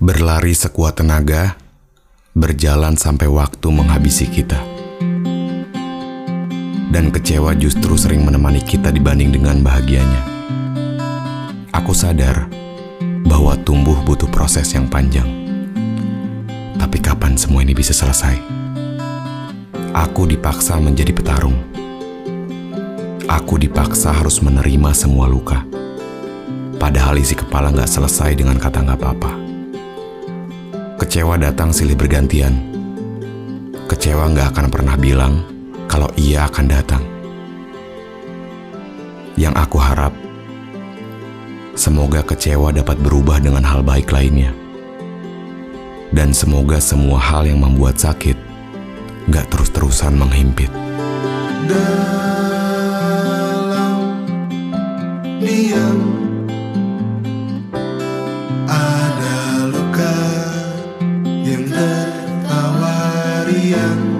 Berlari sekuat tenaga, berjalan sampai waktu menghabisi kita. Dan kecewa justru sering menemani kita dibanding dengan bahagianya. Aku sadar bahwa tumbuh butuh proses yang panjang. Tapi kapan semua ini bisa selesai? Aku dipaksa menjadi petarung. Aku dipaksa harus menerima semua luka. Padahal isi kepala nggak selesai dengan kata nggak apa-apa. Kecewa datang silih bergantian. Kecewa nggak akan pernah bilang kalau ia akan datang. Yang aku harap, semoga kecewa dapat berubah dengan hal baik lainnya. Dan semoga semua hal yang membuat sakit nggak terus-terusan menghimpit. dalam diam tertawa riang